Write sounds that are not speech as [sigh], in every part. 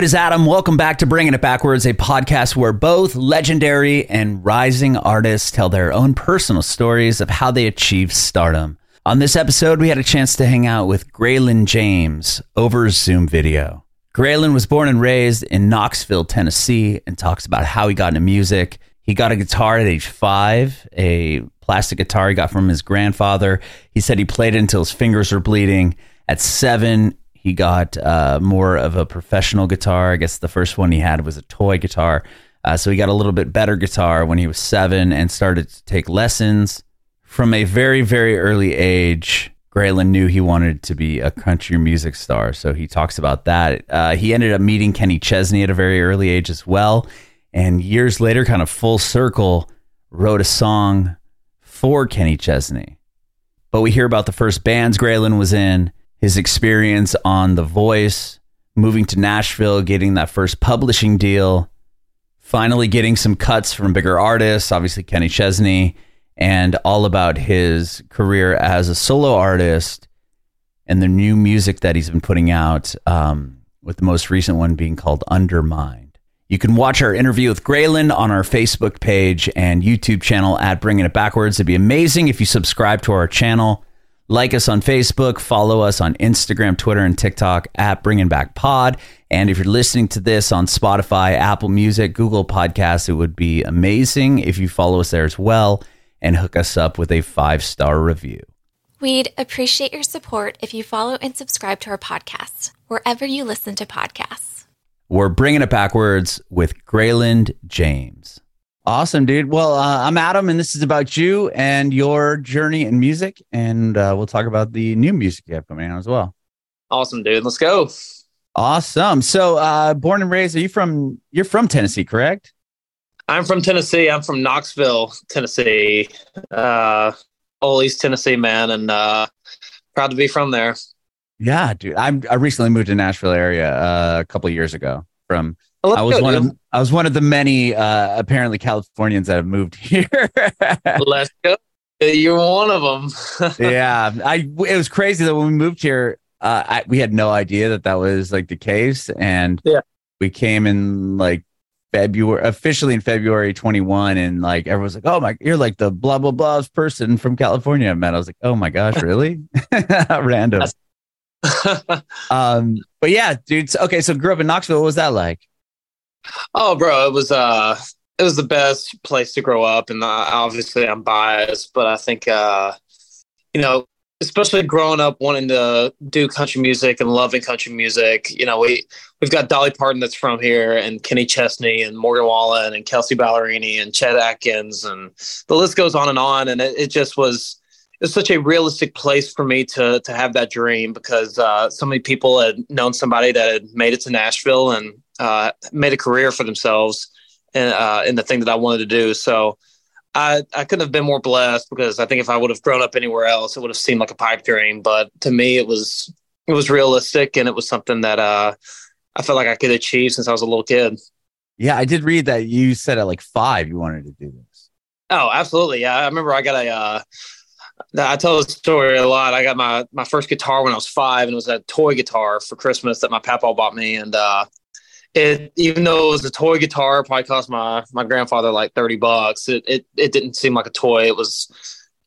It is Adam. Welcome back to Bringing It Backwards, a podcast where both legendary and rising artists tell their own personal stories of how they achieved stardom. On this episode, we had a chance to hang out with Greylan James over Zoom video. Greylan was born and raised in Knoxville, Tennessee, and talks about how he got into music. He got a guitar at age five, a plastic guitar he got from his grandfather. He said he played it until his fingers were bleeding. At seven, he got uh, more of a professional guitar. I guess the first one he had was a toy guitar. Uh, so he got a little bit better guitar when he was seven and started to take lessons. From a very, very early age, Greylan knew he wanted to be a country music star. So he talks about that. Uh, he ended up meeting Kenny Chesney at a very early age as well. And years later, kind of full circle, wrote a song for Kenny Chesney. But we hear about the first bands Greylan was in his experience on The Voice, moving to Nashville, getting that first publishing deal, finally getting some cuts from bigger artists, obviously Kenny Chesney, and all about his career as a solo artist and the new music that he's been putting out, um, with the most recent one being called Undermine. You can watch our interview with Greylan on our Facebook page and YouTube channel at Bringing It Backwards. It'd be amazing if you subscribe to our channel. Like us on Facebook, follow us on Instagram, Twitter, and TikTok at Bringing Back Pod. And if you're listening to this on Spotify, Apple Music, Google Podcasts, it would be amazing if you follow us there as well and hook us up with a five star review. We'd appreciate your support if you follow and subscribe to our podcast wherever you listen to podcasts. We're bringing it backwards with Greylan James. Awesome, dude. Well, uh, I'm Adam, and this is about you and your journey in music. And uh, we'll talk about the new music you have coming out as well. Awesome, dude. Let's go. Awesome. So, uh, born and raised, are you from? You're from Tennessee, correct? I'm from Tennessee. I'm from Knoxville, Tennessee. Uh, old East Tennessee man, and uh, proud to be from there. Yeah, dude. I'm. I recently moved to Nashville area uh, a couple of years ago from Oh, I was go, one dude. of I was one of the many uh, apparently Californians that have moved [laughs] here. Let's go. You're one of them. [laughs] yeah, I it was crazy that when we moved here, uh, I, we had no idea that that was like the case, and Yeah. we came in like February, officially in February 21, and like everyone's like, "Oh my, you're like the blah blah blah's person from California." I met. I was like, "Oh my gosh, [laughs] really?" Random. Um, but yeah, dude. so- Okay, so grew up in Knoxville. What was that like? Oh, bro, it was uh, it was the best place to grow up, and uh, obviously I'm biased, but I think uh, you know, especially growing up wanting to do country music and loving country music. You know, we we've got Dolly Parton that's from here, and Kenny Chesney, and Morgan Wallen, and Kelsea Ballerini, and Chet Atkins, and the list goes on and on. And it, it just was it's such a realistic place for me to to have that dream because uh, so many people had known somebody that had made it to Nashville and uh, made a career for themselves in, uh, in the thing that I wanted to do. So I, I couldn't have been more blessed because I think if I would have grown up anywhere else, it would have seemed like a pipe dream. But to me, it was it was realistic and it was something that uh, I felt like I could achieve since I was a little kid. Yeah, I did read that you said at like five you wanted to do this. Oh, absolutely. Yeah, I remember I got a. Uh, I tell the story a lot. I got my my first guitar when I was five, and it was a toy guitar for Christmas that my papa bought me. And uh, it, even though it was a toy guitar, probably cost my my grandfather like thirty bucks. It it it didn't seem like a toy. It was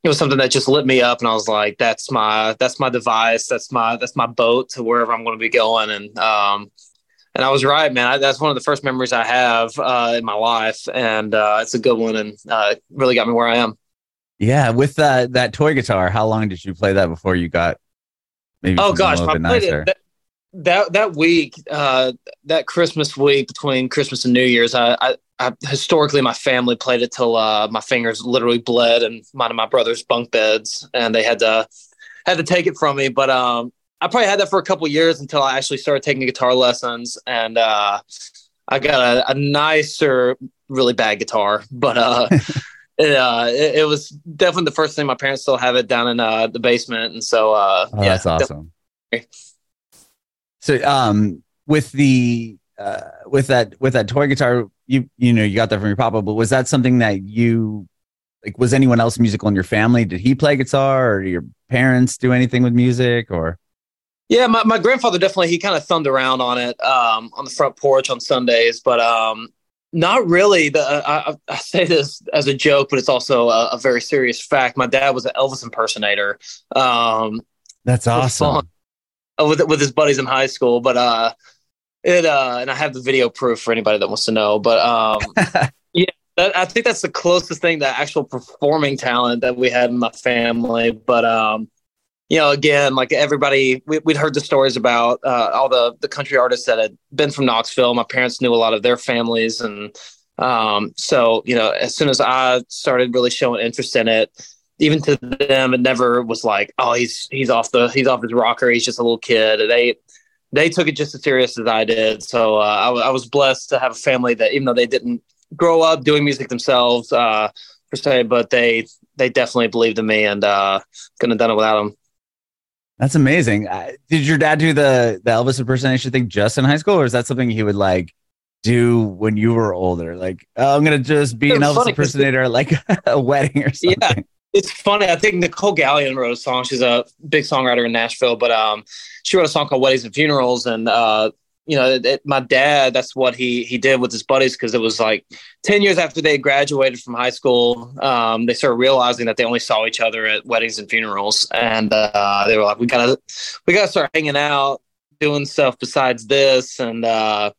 it was something that just lit me up, and I was like, "That's my that's my device. That's my that's my boat to wherever I'm going to be going." And um, and I was right, man. I, that's one of the first memories I have uh, in my life, and uh, it's a good one, and uh, really got me where I am. Yeah, with that that toy guitar, how long did you play that before you got maybe Oh gosh, I played nicer? it that, that that week, uh, that Christmas week between Christmas and New Year's. I, I, I historically my family played it till uh, my fingers literally bled and mine and my brother's bunk beds, and they had to had to take it from me. But um, I probably had that for a couple years until I actually started taking guitar lessons, and uh, I got a, a nicer, really bad guitar, but uh. [laughs] It, uh, it, it was definitely the first thing my parents still have it down in uh, the basement, and so uh, Oh, yeah, that's awesome. So, um, with the uh, with that with that toy guitar, you you know you got that from your papa, but was that something that you like? Was anyone else musical in your family? Did he play guitar, or did your parents do anything with music? Or Yeah, my, my grandfather definitely he kind of thumbed around on it um, on the front porch on Sundays, but um, not really. The, I, I, say this as a joke, but it's also a, a, very serious fact. My dad was an Elvis impersonator. Um, That's awesome. Uh, with with his buddies in high school, but uh, it uh, and I have the video proof for anybody that wants to know. But um, [laughs] yeah, that, I think that's the closest thing to actual performing talent that we had in my family. But um, you know, again, like everybody, we, would heard the stories about uh, all the the country artists that had been from Knoxville. My parents knew a lot of their families, and um, so you know, as soon as I started really showing interest in it, even to them, it never was like, oh, he's he's off the he's off his rocker. He's just a little kid. They they took it just as serious as I did. So uh, I, I was blessed to have a family that, even though they didn't grow up doing music themselves uh, per se, but they they definitely believed in me and uh, couldn't have done it without them. That's amazing. Uh, did your dad do the the Elvis impersonation thing just in high school, or is that something he would like do when you were older? Like, oh, I'm gonna just be an Elvis impersonator, at like [laughs] a wedding or something. Yeah, it's funny. I think Nicolle Galyon wrote a song. She's a big songwriter in Nashville, but um, she wrote a song called "Weddings and Funerals," and uh, you know, it, my dad, that's what he he did with his buddies because it was like ten years after they graduated from high school, um, they started realizing that they only saw each other at weddings and funerals, and uh, they were like, "We gotta, we gotta start hanging out, doing stuff besides this." And uh,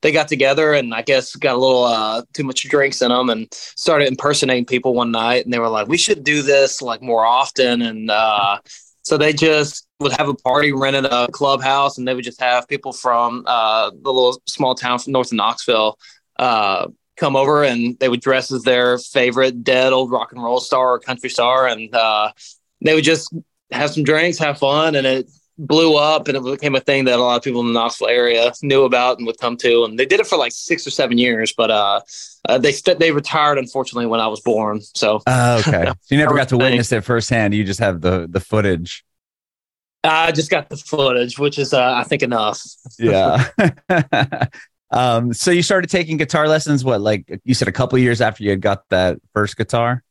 they got together, and I guess got a little uh, too much drinks in them, and started impersonating people one night, and they were like, "We should do this like more often," and uh, so they just would have a party, rented a clubhouse, and they would just have people from uh, the little small town from north of Knoxville uh, come over, and they would dress as their favorite dead old rock and roll star or country star, and uh, they would just have some drinks, have fun, and it blew up, and it became a thing that a lot of people in the Knoxville area knew about and would come to, and they did it for like six or seven years, but uh, uh, they st- they retired unfortunately when I was born. So uh, okay, [laughs] so you never got to witness it firsthand. You just have the the footage. I just got the footage, which is, uh, I think, enough. yeah. [laughs] um, so you started taking guitar lessons. What, like you said, a couple years after you had got that first guitar?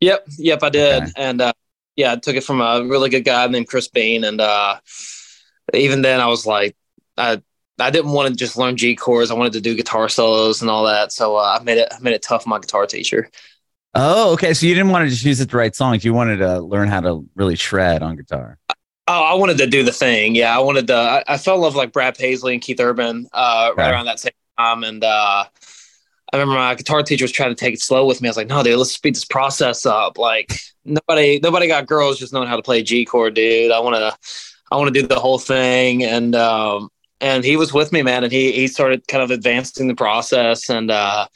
Yep, yep, I did, okay. and uh, yeah, I took it from a really good guy named Chris Bean, and uh, even then, I was like, I I didn't want to just learn G chords. I wanted to do guitar solos and all that. So uh, I made it I made it tough on my guitar teacher. Oh, okay. So you didn't want to just use it to write songs. You wanted to learn how to really shred on guitar. Oh, I wanted to do the thing. Yeah, I wanted to. I, I fell in love like Brad Paisley and Keith Urban uh, right around that same time, and uh, I remember my guitar teacher was trying to take it slow with me. I was like, "No, dude, let's speed this process up." Like nobody, nobody got girls just knowing how to play G chord, dude. I want to, I want to do the whole thing, and um, and he was with me, man, and he he started kind of advancing the process, and uh,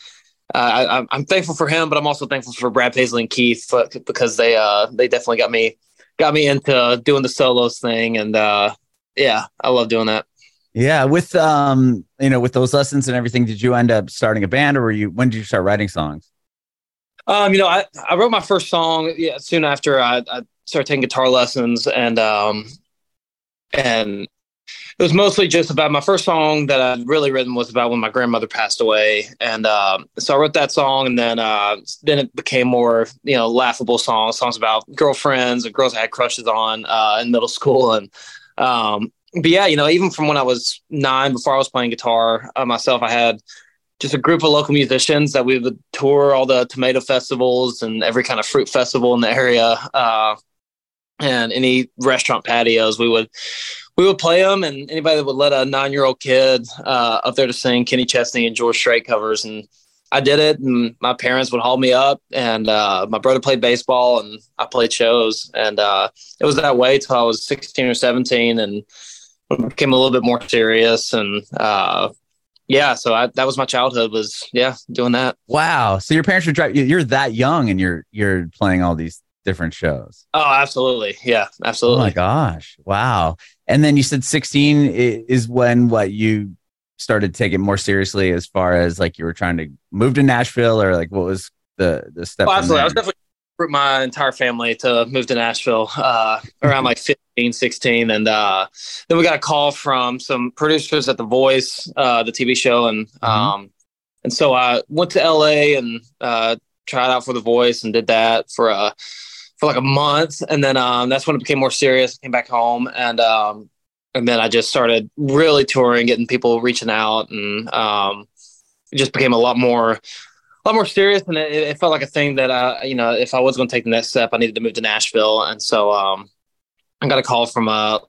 I, I'm thankful for him, but I'm also thankful for Brad Paisley and Keith because they uh they definitely got me got me into doing the solos thing, and uh, yeah, I love doing that. Yeah, with um, you know, with those lessons and everything, did you end up starting a band, or were you? When did you start writing songs? Um, you know, I, I wrote my first song yeah soon after I, I started taking guitar lessons, and um, and it was mostly just about my first song that I'd really written was about when my grandmother passed away, and um, so I wrote that song, and then uh, then it became more you know laughable songs, songs about girlfriends and girls I had crushes on uh, in middle school, and um, but yeah, you know, even from when I was nine, before I was playing guitar uh, myself, I had just a group of local musicians that we would tour all the tomato festivals and every kind of fruit festival in the area, uh, and any restaurant patios. We would we would play them, and anybody that would let a nine year old kid uh, up there to sing Kenny Chesney and George Strait covers, and I did it. And my parents would haul me up, and uh, my brother played baseball, and I played shows, and uh, it was that way till I was sixteen or seventeen, and became a little bit more serious, and uh, yeah, so I, that was my childhood. Was yeah, doing that. Wow. So your parents would driving. You're that young, and you're you're playing all these different shows. Oh, absolutely. Yeah, absolutely. Oh my gosh. Wow. And then you said 16 is when what you started taking more seriously as far as like you were trying to move to Nashville or like what was the the step? Oh, absolutely. I was definitely my entire family to move to Nashville uh, around like 15, 16. And uh, then we got a call from some producers at The Voice, uh, the TV show. And mm-hmm. um, and so I went to LA and uh, tried out for The Voice and did that for a for like a month, and then um, that's when it became more serious. Came back home, and um, and then I just started really touring, getting people reaching out, and um, it just became a lot more, a lot more serious. And it, it felt like a thing that I, you know, if I was going to take the next step, I needed to move to Nashville. And so um, I got a call from a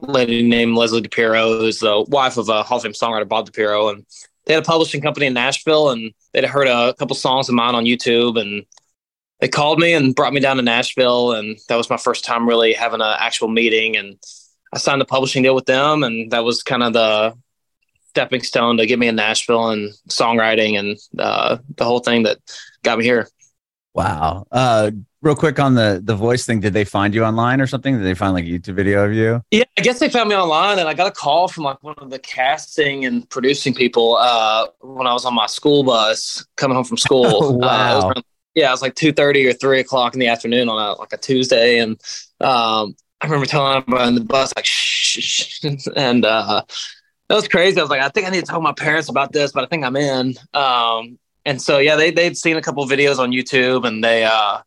lady named Leslie DiPiero, who's the wife of a Hall of Fame songwriter Bob DiPiero, and they had a publishing company in Nashville, and they'd heard a couple songs of mine on YouTube, and they called me and brought me down to Nashville, and that was my first time really having an actual meeting and I signed a publishing deal with them, and that was kind of the stepping stone to get me in Nashville and songwriting and uh, the whole thing that got me here. Wow. Uh, real quick on the the voice thing, did they find you online or something? Did they find like a YouTube video of you? Yeah, I guess they found me online, and I got a call from like one of the casting and producing people uh, when I was on my school bus coming home from school. [laughs] Oh, wow. Uh, around, yeah, it was like two thirty or three o'clock in the afternoon on a, like a Tuesday, and um, I remember telling him on the bus, like, shh, shh. [laughs] and uh, that was crazy. I was like, I think I need to tell my parents about this, but I think I'm in. Um, and so, yeah, they, they'd seen a couple videos on YouTube and they, uh,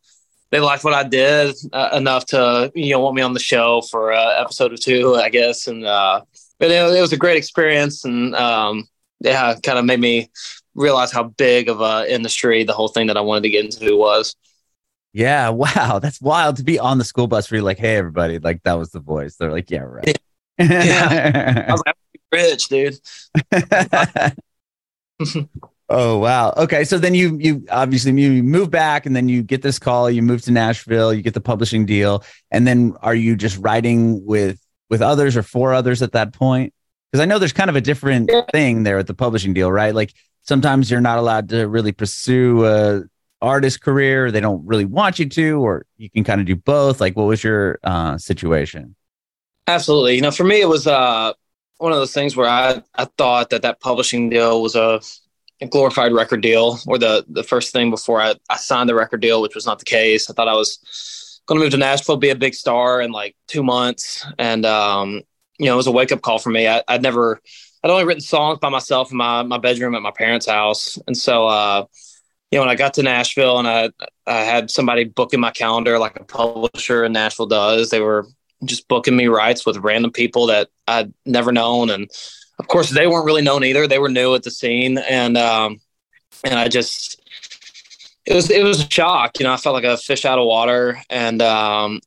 they liked what I did uh, enough to, you know, want me on the show for uh, episode or two, I guess. And, uh, but it, it was a great experience. And, um, yeah, kind of made me realize how big of a industry the whole thing that I wanted to get into was. Yeah, [laughs] wow, that's wild to be on the school bus where you're like, "Hey, everybody!" Like that was the voice. They're like, "Yeah, right." Yeah, [laughs] I was like, "Rich, dude." [laughs] oh wow. Okay, so then you you obviously you move back, and then you get this call. You move to Nashville. You get the publishing deal, and then are you just writing with with others or for others at that point? Because I know there's kind of a different yeah. thing there at the publishing deal, right? Like sometimes you're not allowed to really pursue a artist career they don't really want you to or you can kind of do both like what was your uh, situation absolutely you know for me it was uh, one of those things where i i thought that that publishing deal was a, a glorified record deal or the the first thing before I, I signed the record deal which was not the case. I thought i was going to move to nashville be a big star in like two months. And um, you know it was a wake-up call for me. I, i'd never i'd only written songs by myself in my, my bedroom at my parents house. And so uh, you know, when I got to Nashville and I, I had somebody booking my calendar like a publisher in Nashville does, they were just booking me rights with random people that I'd never known. And of course, they weren't really known either. They were new at the scene. And, um, and I just, it was, it was a shock. You know, I felt like a fish out of water. And, um,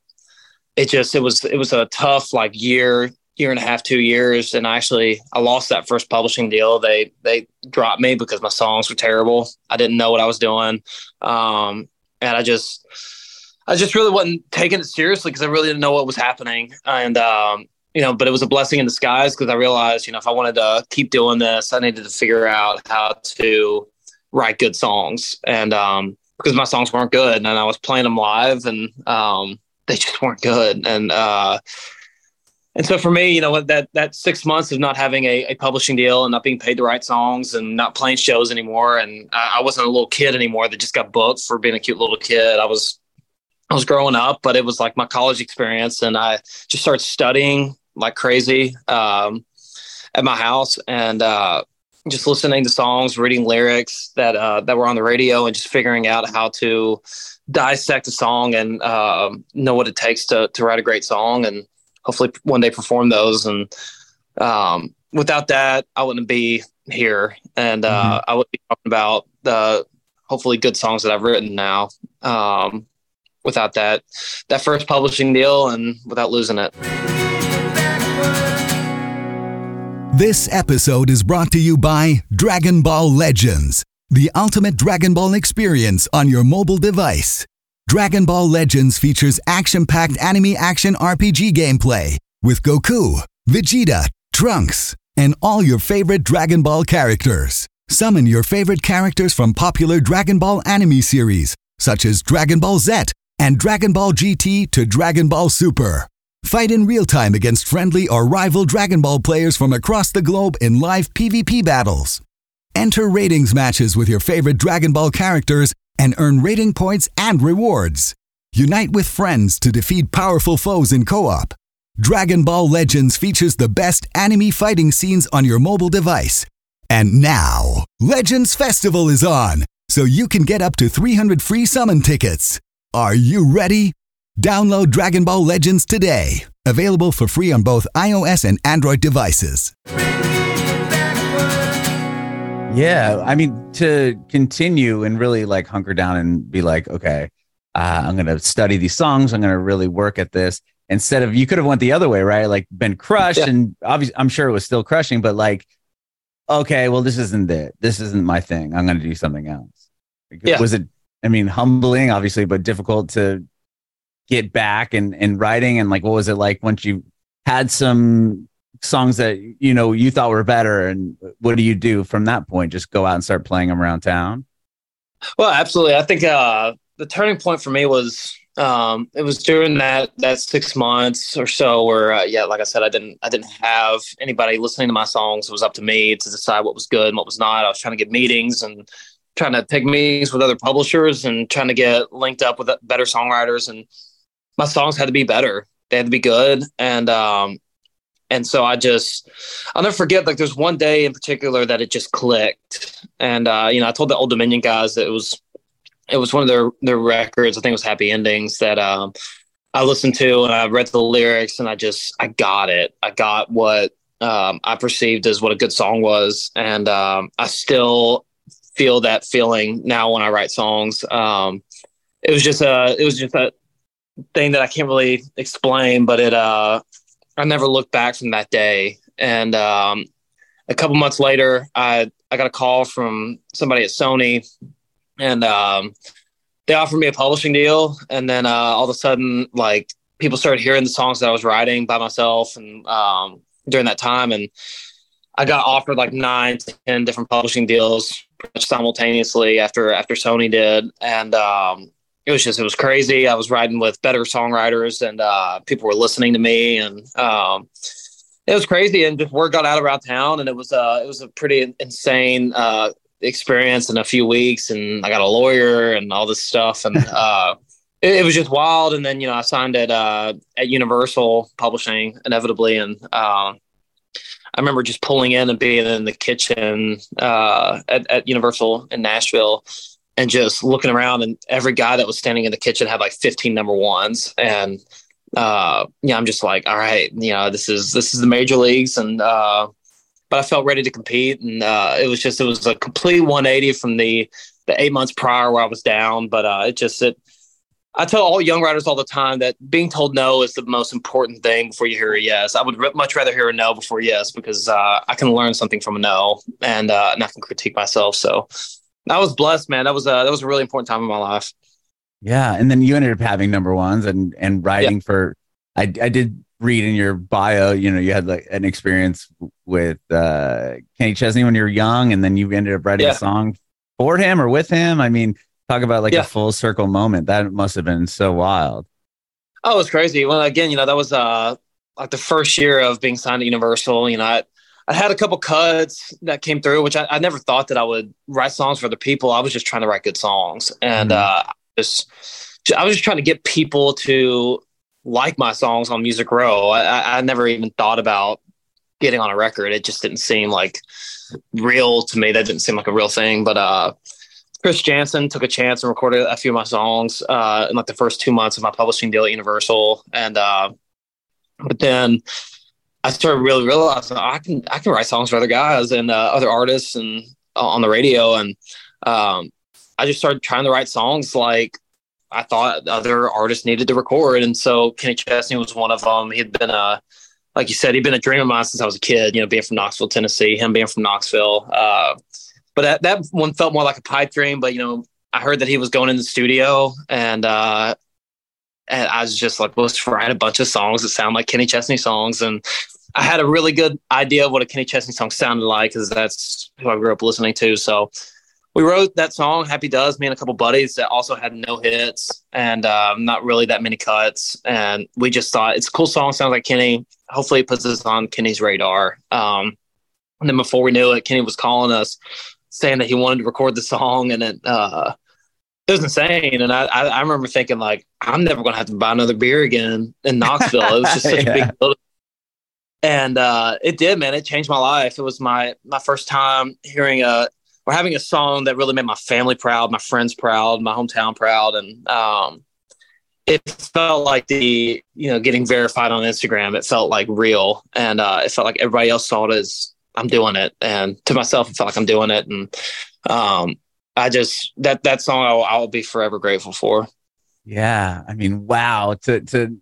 it just, it was, it was a tough like year, year and a half, two years, and actually I lost that first publishing deal. They they dropped me because my songs were terrible. I didn't know what I was doing, um, and I just I just really wasn't taking it seriously because I really didn't know what was happening. And um, you know, but it was a blessing in disguise because I realized you know if I wanted to keep doing this, I needed to figure out how to write good songs, and um, because my songs weren't good, and I was playing them live, and um, they just weren't good, and uh, and so for me, you know, that that six months of not having a, a publishing deal and not being paid to write songs and not playing shows anymore, and I, I wasn't a little kid anymore that just got booked for being a cute little kid. I was I was growing up, but it was like my college experience, and I just started studying like crazy um, at my house and uh, just listening to songs, reading lyrics that uh, that were on the radio, and just figuring out how to dissect a song and uh, know what it takes to to write a great song and hopefully one day perform those. And um, without that, I wouldn't be here, and uh, mm-hmm. I would be talking about the hopefully good songs that I've written now. Um, without that that first publishing deal, and without losing it. This episode is brought to you by Dragon Ball Legends, the ultimate Dragon Ball experience on your mobile device. Dragon Ball Legends features action packed anime action RPG gameplay with Goku, Vegeta, Trunks, and all your favorite Dragon Ball characters. Summon your favorite characters from popular Dragon Ball anime series, such as Dragon Ball Z and Dragon Ball GT to Dragon Ball Super. Fight in real time against friendly or rival Dragon Ball players from across the globe in live PvP battles. Enter ratings matches with your favorite Dragon Ball characters and earn rating points and rewards. Unite with friends to defeat powerful foes in co op. Dragon Ball Legends features the best anime fighting scenes on your mobile device. And now, Legends Festival is on, so you can get up to 300 free summon tickets. Are you ready? Download Dragon Ball Legends today. Available for free on both iOS and Android devices. Yeah, I mean to continue and really like hunker down and be like, okay, uh, I'm gonna study these songs. I'm gonna really work at this. Instead of you could have went the other way, right? Like been crushed, Yeah. and obviously I'm sure it was still crushing, but like, okay, well this isn't it. This isn't my thing. I'm gonna do something else. Yeah. Was it? I mean, humbling, obviously, but difficult to get back and and writing and like, what was it like once you had some songs that you know you thought were better and what do you do from that point just go out and start playing them around town Well, absolutely. I think uh, the turning point for me was um, it was during that that six months or so where uh, yeah, like I said, I didn't I didn't have anybody listening to my songs. It was up to me to decide what was good and what was not. I was trying to get meetings and trying to take meetings with other publishers and trying to get linked up with better songwriters. And my songs had to be better. They had to be good. And um, and so I just I'll never forget. Like there's one day in particular that it just clicked, and uh, you know I told the Old Dominion guys that it was it was one of their their records. I think it was Happy Endings that um, I listened to, and I read the lyrics, and I just I got it. I got what um, I perceived as what a good song was, and um, I still feel that feeling now when I write songs. Um, it was just a it was just a thing that I can't really explain, but it uh I never looked back from that day. And um, a couple months later, I I got a call from somebody at Sony, and um, they offered me a publishing deal. And then uh, all of a sudden, like people started hearing the songs that I was writing by myself, and um, during that time, and I got offered like nine, ten different publishing deals simultaneously after after Sony did, and um, it was just it was crazy. I was writing with better songwriters, and uh, people were listening to me, and um, it was crazy. And just word got out around town, and it was uh, it was a pretty insane uh, experience in a few weeks. And I got a lawyer and all this stuff, and [laughs] uh, it, it was just wild. And then you know I signed at uh, at Universal Publishing inevitably, and um, I remember just pulling in and being in the kitchen uh, at, at Universal in Nashville and just looking around and every guy that was standing in the kitchen had like 15 number ones. And uh yeah i'm just like all right you know this is this is the major leagues. And uh but i felt ready to compete. And uh it was just it was a complete 180 from the the eight months prior where i was down. But uh it just it I tell all young writers all the time that being told no is the most important thing before you hear a yes. I would much rather hear a no before a yes because uh, I can learn something from a no and uh, and I can critique myself. So I was blessed, man. That was a that was a really important time in my life. yeah and then you ended up having number ones and and writing for i i did read in your bio you know you had like an experience with uh kenny chesney when you were young and then you ended up writing Yeah. a song for him or with him i mean talk about like Yeah. a full circle moment that must have been so wild Oh, it was crazy. Well, again, you know, that was uh like the first year of being signed to Universal. You know, I, I had a couple cuts that came through, which I, I never thought that I would write songs for other people. I was just trying to write good songs, and Mhm. uh, just I was just trying to get people to like my songs on Music Row. I, I never even thought about getting on a record. It just didn't seem like real to me. That didn't seem like a real thing. But uh, Chris Janson took a chance and recorded a few of my songs uh, in like the first two months of my publishing deal at Universal, and uh, but then I started really realizing I can I can write songs for other guys and uh, other artists and uh, on the radio, and um, I just started trying to write songs like I thought other artists needed to record, and so Kenny Chesney was one of them. He'd been a like you said, he'd been a dream of mine since I was a kid. You know, being from Knoxville, Tennessee, him being from Knoxville. Uh, but that, that one felt more like a pipe dream. But you know, I heard that he was going in the studio, and uh, and I was just like, let's write a bunch of songs that sound like Kenny Chesney songs. And I had a really good idea of what a Kenny Chesney song sounded like because that's who I grew up listening to. So we wrote that song, Happy Does, me and a couple buddies that also had no hits and um, not really that many cuts. And we just thought it's a cool song, sounds like Kenny. Hopefully it puts us on Kenny's radar. Um, and then before we knew it, Kenny was calling us saying that he wanted to record the song and it, uh, it was insane. And I, I, I remember thinking like, I'm never going to have to buy another beer again in Knoxville. It was just [laughs] such Yeah. a big deal. And uh, it did, man. It changed my life. It was my my first time hearing a or having a song that really made my family proud, my friends proud, my hometown proud, and um, it felt like the you know getting verified on Instagram. It felt like real, and uh, it felt like everybody else saw it as I'm doing it, and to myself, it felt like I'm doing it, and um, I just that that song I'll, I'll be forever grateful for. Yeah, I mean, wow. To to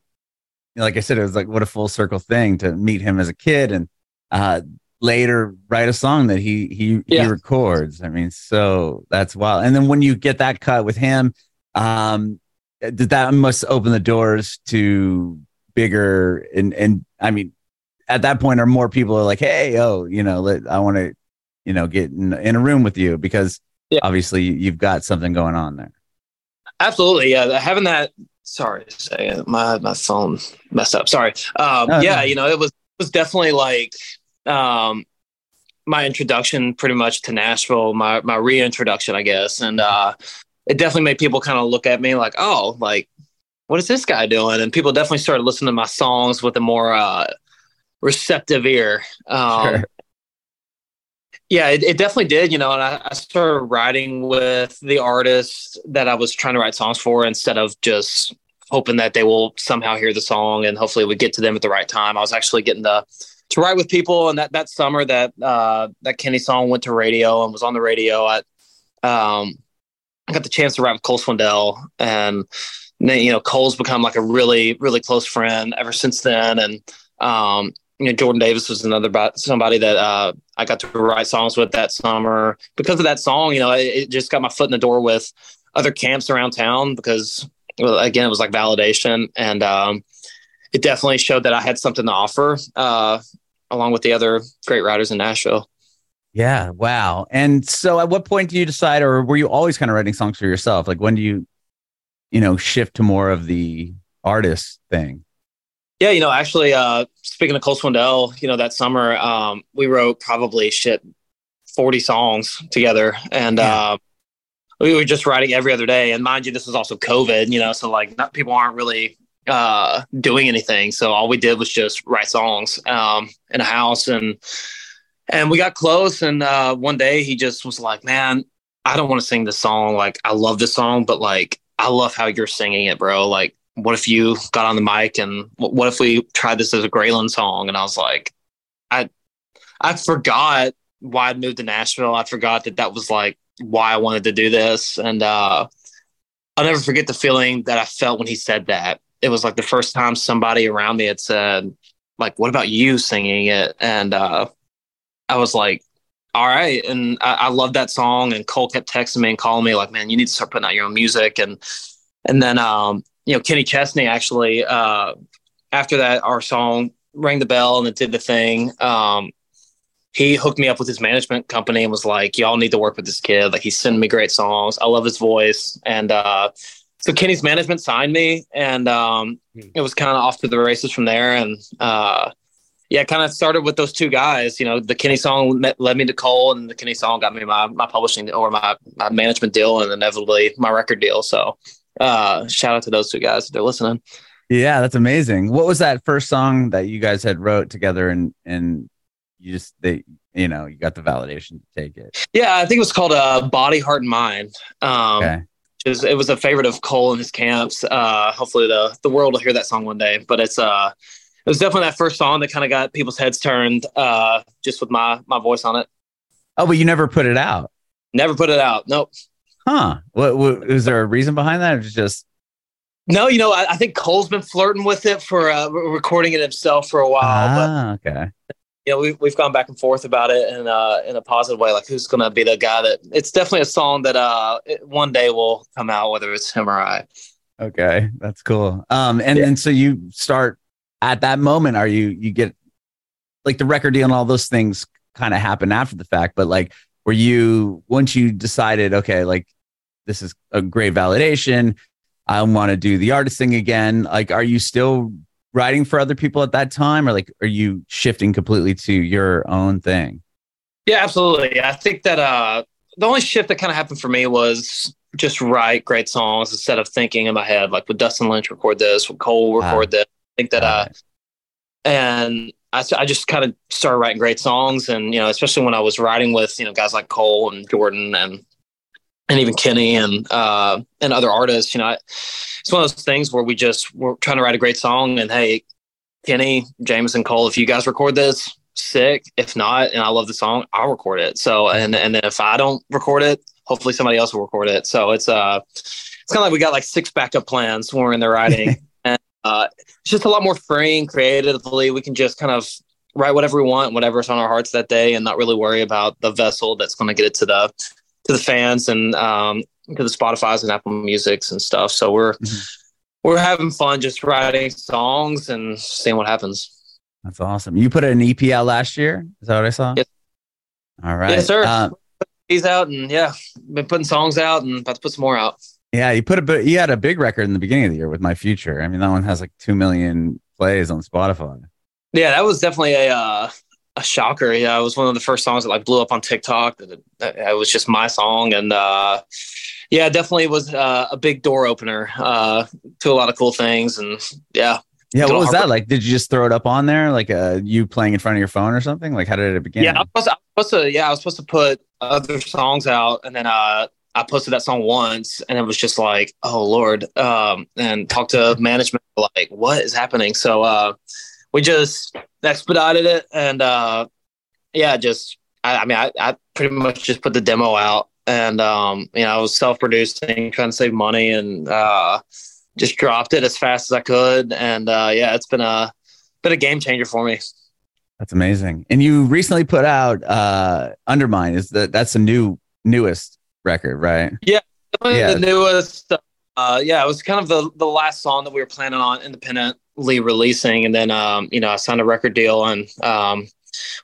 like I said, it was like what a full circle thing to meet him as a kid and uh, later write a song that he he yeah. he records. I mean, so that's wild. And then when you get that cut with him, um, did that must open the doors to bigger and and I mean, at that point, are more people are like, hey, oh, you know, let, I want to, you know, get in, in, a room with you because yeah. obviously you've got something going on there. Absolutely, yeah. Having that. Sorry, my my phone messed up. Sorry. Um, oh, yeah, no. you know, it was it was definitely like um, my introduction, pretty much to Nashville, my my reintroduction, I guess, and uh, it definitely made people kind of look at me like, oh, like what is this guy doing? And people definitely started listening to my songs with a more uh, receptive ear. Um, sure. Yeah, it, it, definitely did, you know. And I, I, started writing with the artists that I was trying to write songs for instead of just hoping that they will somehow hear the song and hopefully we get to them at the right time. I was actually getting to to write with people. And that that summer that uh, that Kenny song went to radio and was on the radio, I um, I got the chance to write with Cole Swindell and then, you know Cole's become like a really really close friend ever since then. And um, you know, Jordan Davis was another somebody that uh, I got to write songs with that summer because of that song. You know, it, it, just got my foot in the door with other camps around town because, well, again, it was like validation, and um, it definitely showed that I had something to offer, uh, along with the other great writers in Nashville. Yeah, wow. And so, at what point do you decide, or were you always kind of writing songs for yourself? Like, when do you, you know, shift to more of the artist thing? Yeah, you know, actually, uh, speaking of Cole Swindell, you know, that summer um, we wrote probably shit forty songs together, and yeah. uh, we were just writing every other day. And mind you, this was also COVID, you know, so like not, people aren't really uh, doing anything. So all we did was just write songs um, in a house, and and we got close. And uh, one day he just was like, "Man, I don't want to sing this song. Like, I love this song, but like, I love how you're singing it, bro. Like, what if you got on the mic and what if we tried this as a Greylan song? And I was like, I, I forgot why I moved to Nashville. I forgot that that was like why I wanted to do this. And, uh, I'll never forget the feeling that I felt when he said that. It was like the first time somebody around me had said, like, what about you singing it? And, uh, I was like, all right. And I, I love that song. And Cole kept texting me and calling me like, man, you need to start putting out your own music. And, and then, um, you know, Kenny Chesney actually, uh, after that, our song rang the bell and it did the thing. Um, he hooked me up with his management company and was like, y'all need to work with this kid. Like he's sending me great songs. I love his voice. And, uh, so Kenny's management signed me and, um, hmm. it was kind of off to the races from there. And, uh, yeah, kind of started with those two guys. You know, the Kenny song met, led me to Cole, and the Kenny song got me my my publishing or my my management deal, and inevitably my record deal. So, uh, shout out to those two guys they're listening. Yeah, that's amazing. What was that first song that you guys had wrote together and and you just they you know you got the validation to take it? Yeah, I think it was called uh, Body, Heart, and Mind. Um, okay. Is, it was a favorite of Cole and his camps. Uh, hopefully the the world will hear that song one day. But it's uh it was definitely that first song that kind of got people's heads turned uh just with my my voice on it. Oh, but you never put it out. Never put it out. Nope. Huh. What, what is there a reason behind that? It's just no, you know, I, I, think Cole's been flirting with it for uh, recording it himself for a while. Ah, but, okay. You know, we've we've gone back and forth about it in uh in a positive way. Like, who's gonna be the guy that? It's definitely a song that uh one day will come out, whether it's him or I. Okay, that's cool. Um, and then yeah. so you start at that moment. Are you you get like the record deal and all those things kind of happen after the fact, but like were you once you decided okay like this is a great validation i want to do the artist thing again like are you still writing for other people at that time? Or like are you shifting completely to your own thing? Yeah absolutely. I think that uh the only shift that kind of happened for me was just write great songs instead of thinking in my head like would dustin lynch record this? Would cole record uh, this? I think that uh and I, I just kind of started writing great songs, and you know, especially when I was writing with you know guys like Cole and Jordan and and even Kenny and uh, and other artists. You know, I, it's one of those things where we just we're trying to write a great song, and hey, Kenny, Jameson, Cole, if you guys record this, sick. If not, and I love the song, I'll record it. So, and and then if I don't record it, hopefully somebody else will record it. So it's uh, it's kind of like we got like six backup plans when we're in the writing, and [laughs] uh, it's just a lot more freeing creatively. We can just kind of write whatever we want, whatever's on our hearts that day, and not really worry about the vessel that's going to get it to the to the fans and um, to the Spotify's and Apple Musics and stuff. So we're mm-hmm. we're having fun just writing songs and seeing what happens. That's awesome. You put an EP out last year. Is that what I saw? Yes. All right. Yes, sir. Uh, He's out and yeah, been putting songs out and about to put some more out. Yeah, you put a bit. You had a big record in the beginning of the year with My Future. I mean, that one has like two million plays on Spotify. Yeah, that was definitely a uh, a shocker. Yeah, it was one of the first songs that like blew up on TikTok. It, it was just my song, and uh, yeah, definitely was uh, a big door opener uh, to a lot of cool things. And yeah, yeah. What was that like? Did you just throw it up on there, like uh, you playing in front of your phone or something? Like, how did it begin? Yeah, I was, I was supposed to. Yeah, I was supposed to put other songs out, and then uh, I posted that song once, and it was just like, oh lord, um, and talked to management like, what is happening? So uh, we just expedited it and uh yeah just I, I, mean I, I pretty much just put the demo out and um you know i was self-producing trying to save money and uh just dropped it as fast as i could and uh yeah it's been a been a game changer for me that's amazing and you recently put out uh undermine is that that's the new newest record right yeah yeah. the newest uh yeah it was kind of the the last song that we were planning on independently releasing, and then um, you know I signed a record deal, and um,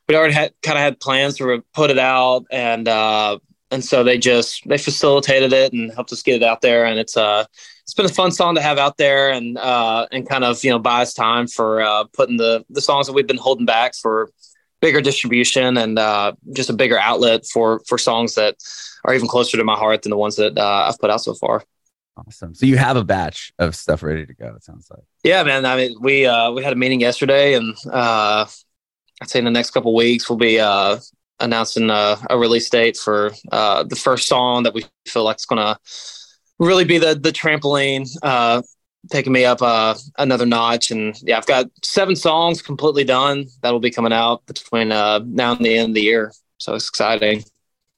we already had kind of had plans to put it out, and uh, and so they just they facilitated it and helped us get it out there, and it's uh it's been a fun song to have out there, and uh, and kind of you know buy us time for uh, putting the the songs that we've been holding back for bigger distribution and uh, just a bigger outlet for for songs that are even closer to my heart than the ones that uh, I've put out so far. Awesome. So you have a batch of stuff ready to go. It sounds like. Yeah, man. I mean, we uh, we had a meeting yesterday, and uh, I'd say in the next couple weeks we'll be uh, announcing a, a, release date for uh, the first song that we feel like is going to really be the the trampoline, uh, taking me up uh, another notch. And yeah, I've got seven songs completely done that'll be coming out between uh, now and the end of the year. So it's exciting.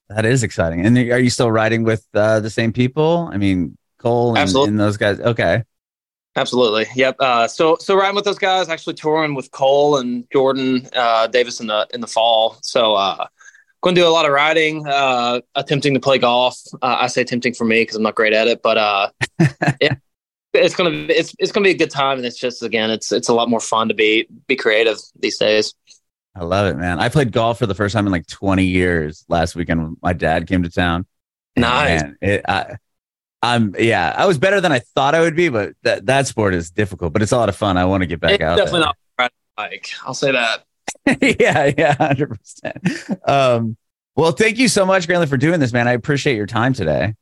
That is exciting. And are you still writing with uh, the same people? I mean, Cole and, and those guys. Okay. Absolutely. Yep. Uh, so so riding with those guys, actually touring with Cole and Jordan uh, Davis in the in the fall. So uh, going to do a lot of riding, uh, attempting to play golf. Uh, I say attempting for me because I'm not great at it, but uh, [laughs] it, it's gonna it's it's gonna be a good time, and it's just again, it's it's a lot more fun to be be creative these days. I love it, man. I played golf for the first time in like 20 years last weekend. When my dad came to town. Nice. It, I, I'm yeah, I was better than I thought I would be, but that that sport is difficult, but it's a lot of fun. I want to get back it's out. Definitely there. not like I'll say that. [laughs] yeah, yeah, hundred percent. Um, well, thank you so much, Granley, for doing this, man. I appreciate your time today.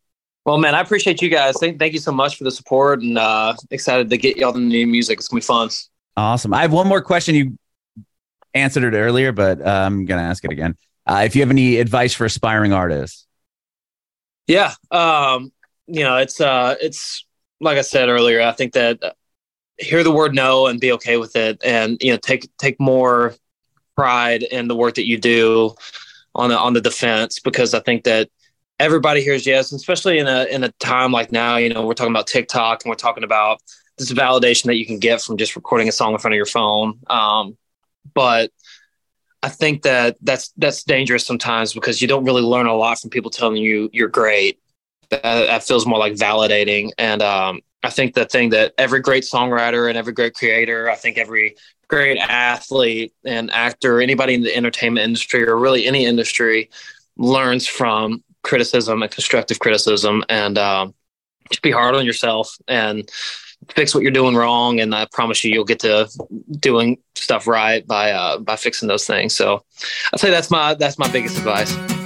Well, man, I appreciate you guys. Thank, thank you so much for the support, and uh, excited to get y'all the new music. It's gonna be fun. Awesome. I have one more question. You answered it earlier, but uh, I'm gonna ask it again. Uh, if you have any advice for aspiring artists. Yeah. Um, you know, it's uh, it's like I said earlier. I think that hear the word no and be okay with it, and you know, take take more pride in the work that you do on the on the defense because I think that everybody hears yes, especially in a in a time like now. You know, we're talking about TikTok and we're talking about this validation that you can get from just recording a song in front of your phone. Um, but I think that that's that's dangerous sometimes because you don't really learn a lot from people telling you you're great that, that feels more like validating. And um, I think the thing that every great songwriter and every great creator, I think every great athlete and actor, anybody in the entertainment industry or really any industry learns from criticism and constructive criticism and um, just be hard on yourself and fix what you're doing wrong and i promise you you'll get to doing stuff right by uh, by fixing those things. So i'd say that's my that's my biggest advice